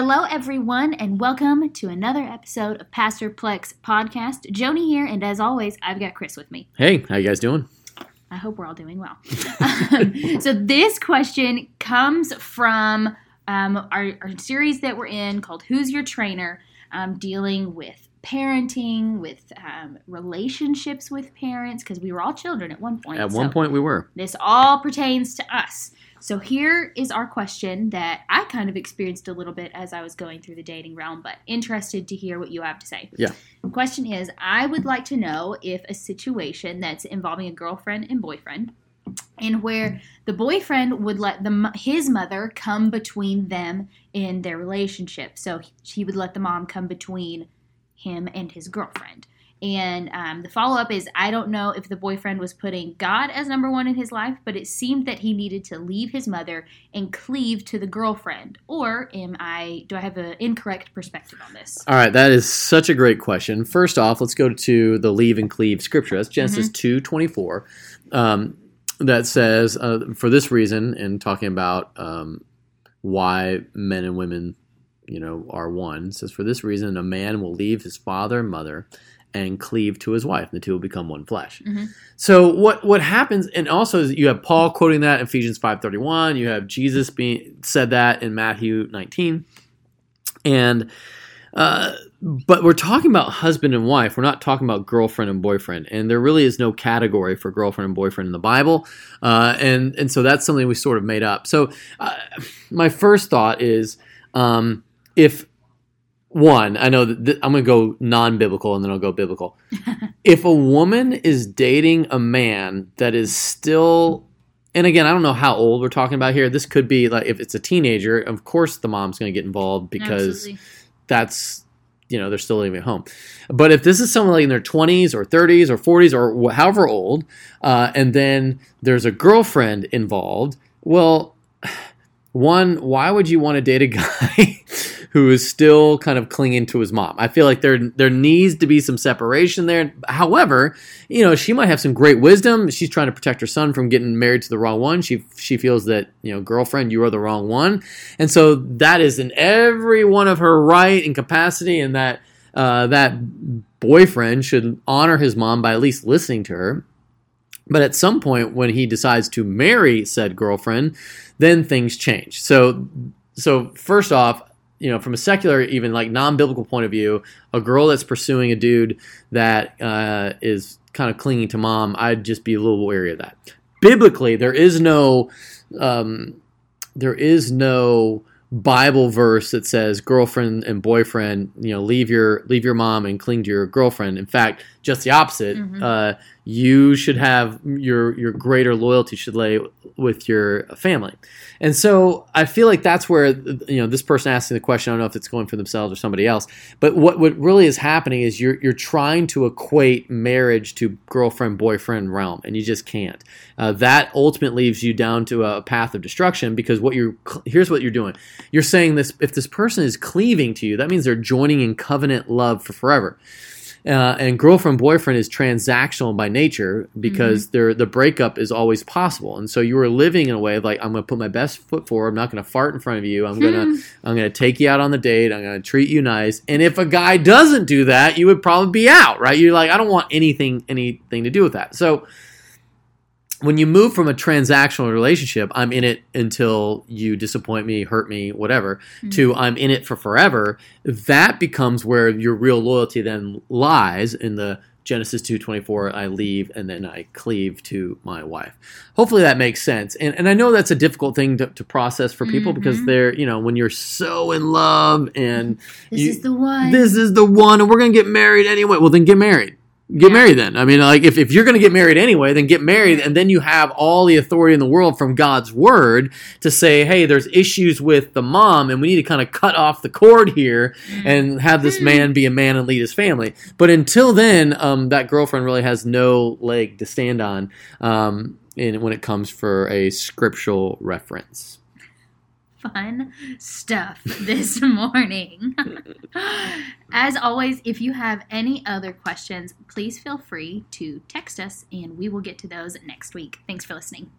Hello, everyone, and welcome to another episode of Pastor Plex Podcast. Joni here, and as always, I've got Chris with me. Hey, how you guys doing? I hope we're all doing well. Um, so, this question comes from um, our, our, series that we're in called Who's Your Trainer? Um, dealing with parenting, with um, relationships with parents, because we were all children at one point. At one point, we were. This all pertains to us. So here is our question that I kind of experienced a little bit as I was going through the dating realm, but interested to hear what you have to say. Yeah. The question is I would like to know if a situation that's involving a girlfriend and boyfriend and where the boyfriend would let the his mother come between them in their relationship. So he would let the mom come between him and his girlfriend. And um, the follow up is I don't know if the boyfriend was putting God as number one in his life, but it seemed that he needed to leave his mother and cleave to the girlfriend. Or am I, do I have an incorrect perspective on this? All right, that is such a great question. First off, let's go to the leave and cleave scripture. That's Genesis mm-hmm. 2 24. Um, that says, uh, for this reason, and talking about um, why men and women, you know, are one, says, for this reason, a man will leave his father and mother and cleave to his wife. The two will become one flesh. Mm-hmm. So what what happens, and also you have Paul quoting that in Ephesians five thirty one. You have Jesus being said that in Matthew nineteen, and. Uh, but we're talking about husband and wife. We're not talking about girlfriend and boyfriend, and there really is no category for girlfriend and boyfriend in the Bible, uh, and and so that's something we sort of made up. So, uh, my first thought is, um, if one, I know that th- I'm going to go non-biblical and then I'll go biblical. if a woman is dating a man that is still and again, I don't know how old we're talking about here. This could be like if it's a teenager, of course the mom's going to get involved because Absolutely. that's you know they're still living at home. But if this is someone like in their 20s or 30s or 40s or however old, uh, and then there's a girlfriend involved, well, one, why would you want to date a guy who is still kind of clinging to his mom. I feel like there there needs to be some separation there. However, you know, she might have some great wisdom. She's trying to protect her son from getting married to the wrong one. She she feels that, you know, girlfriend, you are the wrong one. And so that is in every one of her right and capacity and that uh, that boyfriend should honor his mom by at least listening to her. But at some point, when he decides to marry said girlfriend, then things change. So, so first off, you know, from a secular, even like non-biblical point of view, a girl that's pursuing a dude that uh, is kind of clinging to mom, I'd just be a little wary of that. Biblically, there is no, um, there is no Bible verse that says girlfriend and boyfriend, you know, leave your leave your mom and cling to your girlfriend. In fact, just the opposite. Mm-hmm. Uh, you should have your your greater loyalty should lay with your family. And so I feel like that's where you know this person asking the question. I don't know if it's going for themselves or somebody else, but what what really is happening is you're you're trying to equate marriage to girlfriend boyfriend realm, and you just can't. Uh, that ultimately leaves you down to a path of destruction because what you're here's what you're doing. You're saying this if this person is cleaving to you, that means they're joining in covenant love for forever. Uh, and girlfriend boyfriend is transactional by nature because mm-hmm. the breakup is always possible. And so you are living in a way of like i'm going to put my best foot forward. I'm not going to fart in front of you. I'm going to hmm. i'm going to take you out on the date. I'm going to treat you nice. And if a guy doesn't do that you would probably be out right? You're like i don't want anything anything to do with that. So when you move from a transactional relationship, I'm in it until you disappoint me, hurt me, whatever, mm-hmm. to I'm in it for forever, that becomes where your real loyalty then lies in the Genesis 2:24 I leave and then I cleave to my wife. Hopefully that makes sense. And and I know that's a difficult thing to, to process for people mm-hmm. because they're, you know, when you're so in love and this you, is the one. This is the one and we're going to get married anyway. Well then get married get yeah. married then. I mean, like if, if you're going to get married anyway, then get married, and then you have all the authority in the world from God's word to say, hey, there's issues with the mom, and we need to kind of cut off the cord here and have this man be a man and lead his family. But until then, um, that girlfriend really has no leg to stand on um, in, when it comes for a scriptural reference fun stuff this morning. As always, if you have any other questions, please feel free to text us and we will get to those next week. Thanks for listening.